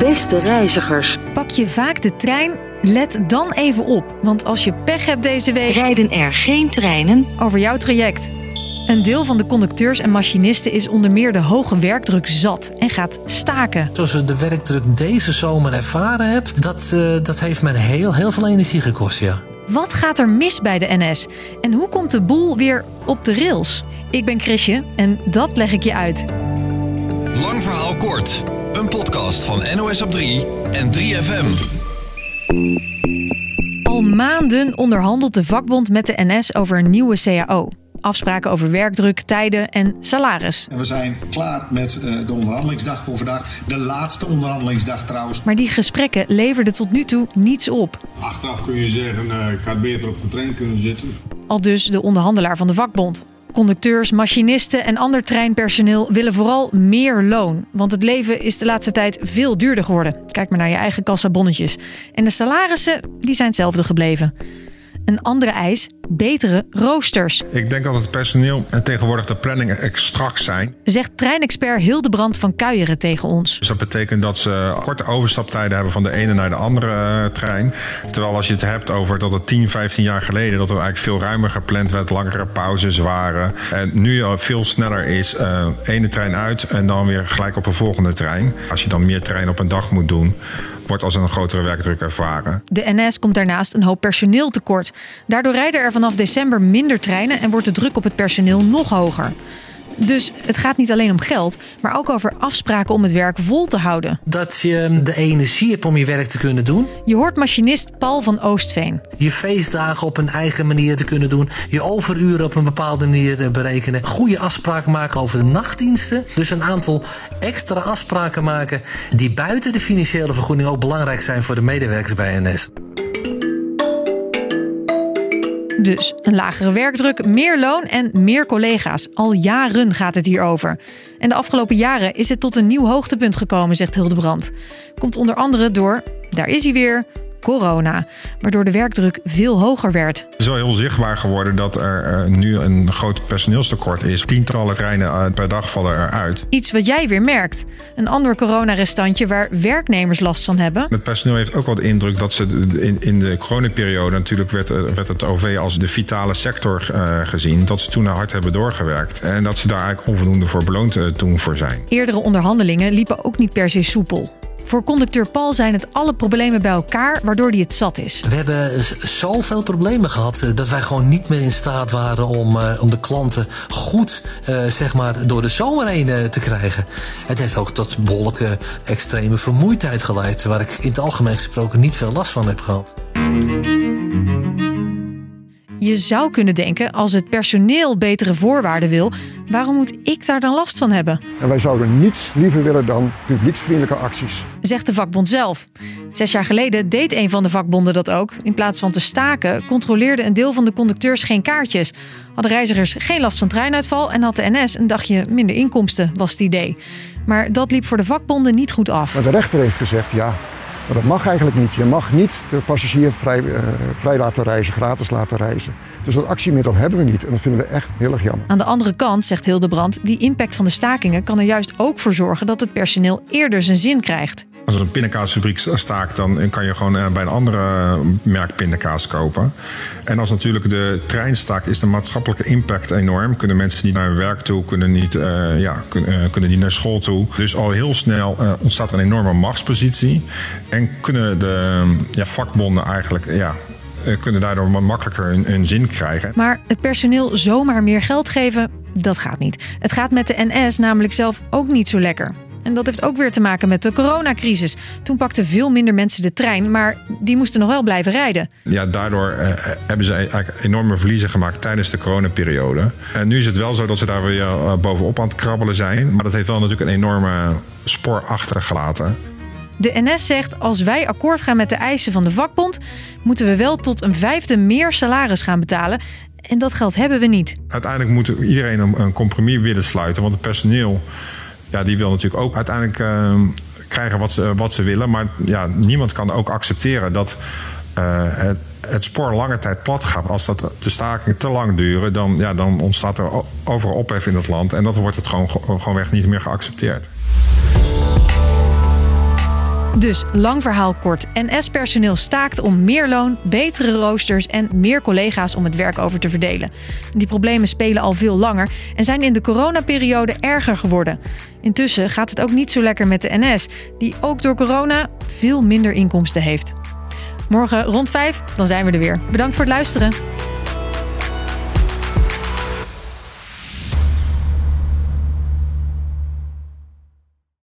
Beste reizigers, Pak je vaak de trein? Let dan even op, want als je pech hebt deze week rijden er geen treinen? over jouw traject. Een deel van de conducteurs en machinisten is onder meer de hoge werkdruk zat en gaat staken. Zoals we de werkdruk deze zomer ervaren heb, dat, eh, dat heeft me heel, heel veel energie gekost, ja. Wat gaat er mis bij de NS? En hoe komt de boel weer op de rails? Ik ben Chrisje en dat leg ik je uit. Lang verhaal kort. Een podcast van NOS op 3 en 3FM. Al maanden onderhandelt de vakbond met de NS over een nieuwe CAO. Afspraken over werkdruk, tijden en salaris. En we zijn klaar met eh, de onderhandelingsdag voor vandaag. De laatste onderhandelingsdag trouwens. Maar die gesprekken leverden tot nu toe niets op. Achteraf kun je zeggen, eh, ik had beter op de trein kunnen zitten. Al dus de onderhandelaar van de vakbond. Conducteurs, machinisten en ander treinpersoneel willen vooral meer loon. Want het leven is de laatste tijd veel duurder geworden. Kijk maar naar je eigen kassabonnetjes. En de salarissen die zijn hetzelfde gebleven. Een andere eis, betere roosters. Ik denk dat het personeel en tegenwoordig de planning extract zijn. Zegt treinexpert Hildebrand van Kuijeren tegen ons. Dus dat betekent dat ze korte overstaptijden hebben van de ene naar de andere eh, trein. Terwijl als je het hebt over dat het 10, 15 jaar geleden... dat er eigenlijk veel ruimer gepland werd, langere pauzes waren. En nu al veel sneller is, eh ene trein uit en dan weer gelijk op een volgende trein. Als je dan meer treinen op een dag moet doen... wordt als een grotere werkdruk ervaren. De NS komt daarnaast een hoop personeel tekort. Daardoor rijden er vanaf december minder treinen en wordt de druk op het personeel nog hoger. Dus het gaat niet alleen om geld, maar ook over afspraken om het werk vol te houden. Dat je de energie hebt om je werk te kunnen doen. Je hoort machinist Paul van Oostveen. Je feestdagen op een eigen manier te kunnen doen. Je overuren op een bepaalde manier berekenen. Goede afspraken maken over de nachtdiensten. Dus een aantal extra afspraken maken die buiten de financiële vergoeding ook belangrijk zijn voor de medewerkers bij NS. Dus een lagere werkdruk, meer loon en meer collega's. Al jaren gaat het hier over. En de afgelopen jaren is het tot een nieuw hoogtepunt gekomen, zegt Hildebrand. Komt onder andere door, daar is hij weer, corona. Waardoor de werkdruk veel hoger werd. Het is wel heel zichtbaar geworden dat er eh, nu een groot personeelstekort is. Tientallen treinen eh, per dag vallen eruit. Iets wat jij weer merkt. Een ander coronarestantje waar werknemers last van hebben. Het personeel heeft ook wel de indruk dat ze in, in de coronaperiode... natuurlijk werd, eh, werd het OV als de vitale sector gezien... dat ze toen hard hebben doorgewerkt. En dat ze daar eigenlijk onvoldoende voor beloond toen voor zijn. Eerdere onderhandelingen liepen ook niet per se soepel. Voor conducteur Paul zijn het alle problemen bij elkaar waardoor hij het zat is. We hebben zoveel problemen gehad eh, dat wij gewoon niet meer in staat waren om, eh, om de klanten goed eh, zeg maar door de zomer heen te krijgen. Het heeft ook tot behoorlijke extreme vermoeidheid geleid, waar ik in het algemeen gesproken niet veel last van heb gehad. Je zou kunnen denken, als het personeel betere voorwaarden wil, waarom moet ik daar dan last van hebben? En wij zouden niets liever willen dan publieksvriendelijke acties. Zegt de vakbond zelf. Zes jaar geleden deed een van de vakbonden dat ook. In plaats van te staken, controleerde een deel van de conducteurs geen kaartjes. Hadden reizigers geen last van treinuitval en had de NS een dagje minder inkomsten, was het idee. Maar dat liep voor de vakbonden niet goed af. Maar de rechter heeft gezegd, ja, dat mag eigenlijk niet. Je mag niet de passagier vrij, eh, vrij laten reizen, gratis laten reizen. Dus dat actiemiddel hebben we niet en dat vinden we echt heel erg jammer. Aan de andere kant, zegt Hildebrand, die impact van de stakingen kan er juist ook voor zorgen dat het personeel eerder zijn zin krijgt. Als er een pindakaasfabriek staakt, dan kan je gewoon eh, bij een andere eh, merk pindakaas kopen. En als natuurlijk de trein staakt, is de maatschappelijke impact enorm. Kunnen mensen niet naar hun werk toe, kunnen niet, eh, ja, kunnen, kunnen naar school toe. Dus al heel snel eh, ontstaat een enorme machtspositie. En kunnen de ja, vakbonden eigenlijk ja, kunnen daardoor ma- makkelijker hun zin krijgen. Maar het personeel zomaar meer geld geven, dat gaat niet. Het gaat met de NS namelijk zelf ook niet zo lekker. En dat heeft ook weer te maken met de coronacrisis. Toen pakten veel minder mensen de trein, maar die moesten nog wel blijven rijden. Ja, daardoor eh, hebben ze eigenlijk enorme verliezen gemaakt tijdens de coronaperiode. En nu is het wel zo dat ze daar weer eh, bovenop aan het krabbelen zijn. Maar dat heeft wel natuurlijk een enorme spoor achtergelaten. De NS zegt als wij akkoord gaan met de eisen van de vakbond, moeten we wel tot een vijfde meer salaris gaan betalen. En dat geld hebben we niet. Uiteindelijk moet iedereen een, een compromis willen sluiten. Want het personeel, ja, die wil natuurlijk ook uiteindelijk eh, krijgen wat ze, wat ze willen. Maar ja, niemand kan ook accepteren dat eh, het, het spoor lange tijd plat gaat. Als dat de stakingen te lang duren, dan, ja, dan ontstaat er overal ophef in het land. En dan wordt het gewoon, gewoonweg niet meer geaccepteerd. Dus lang verhaal kort. NS-personeel staakt om meer loon, betere roosters en meer collega's om het werk over te verdelen. Die problemen spelen al veel langer en zijn in de coronaperiode erger geworden. Intussen gaat het ook niet zo lekker met de NS, die ook door corona veel minder inkomsten heeft. Morgen rond 5, dan zijn we er weer. Bedankt voor het luisteren.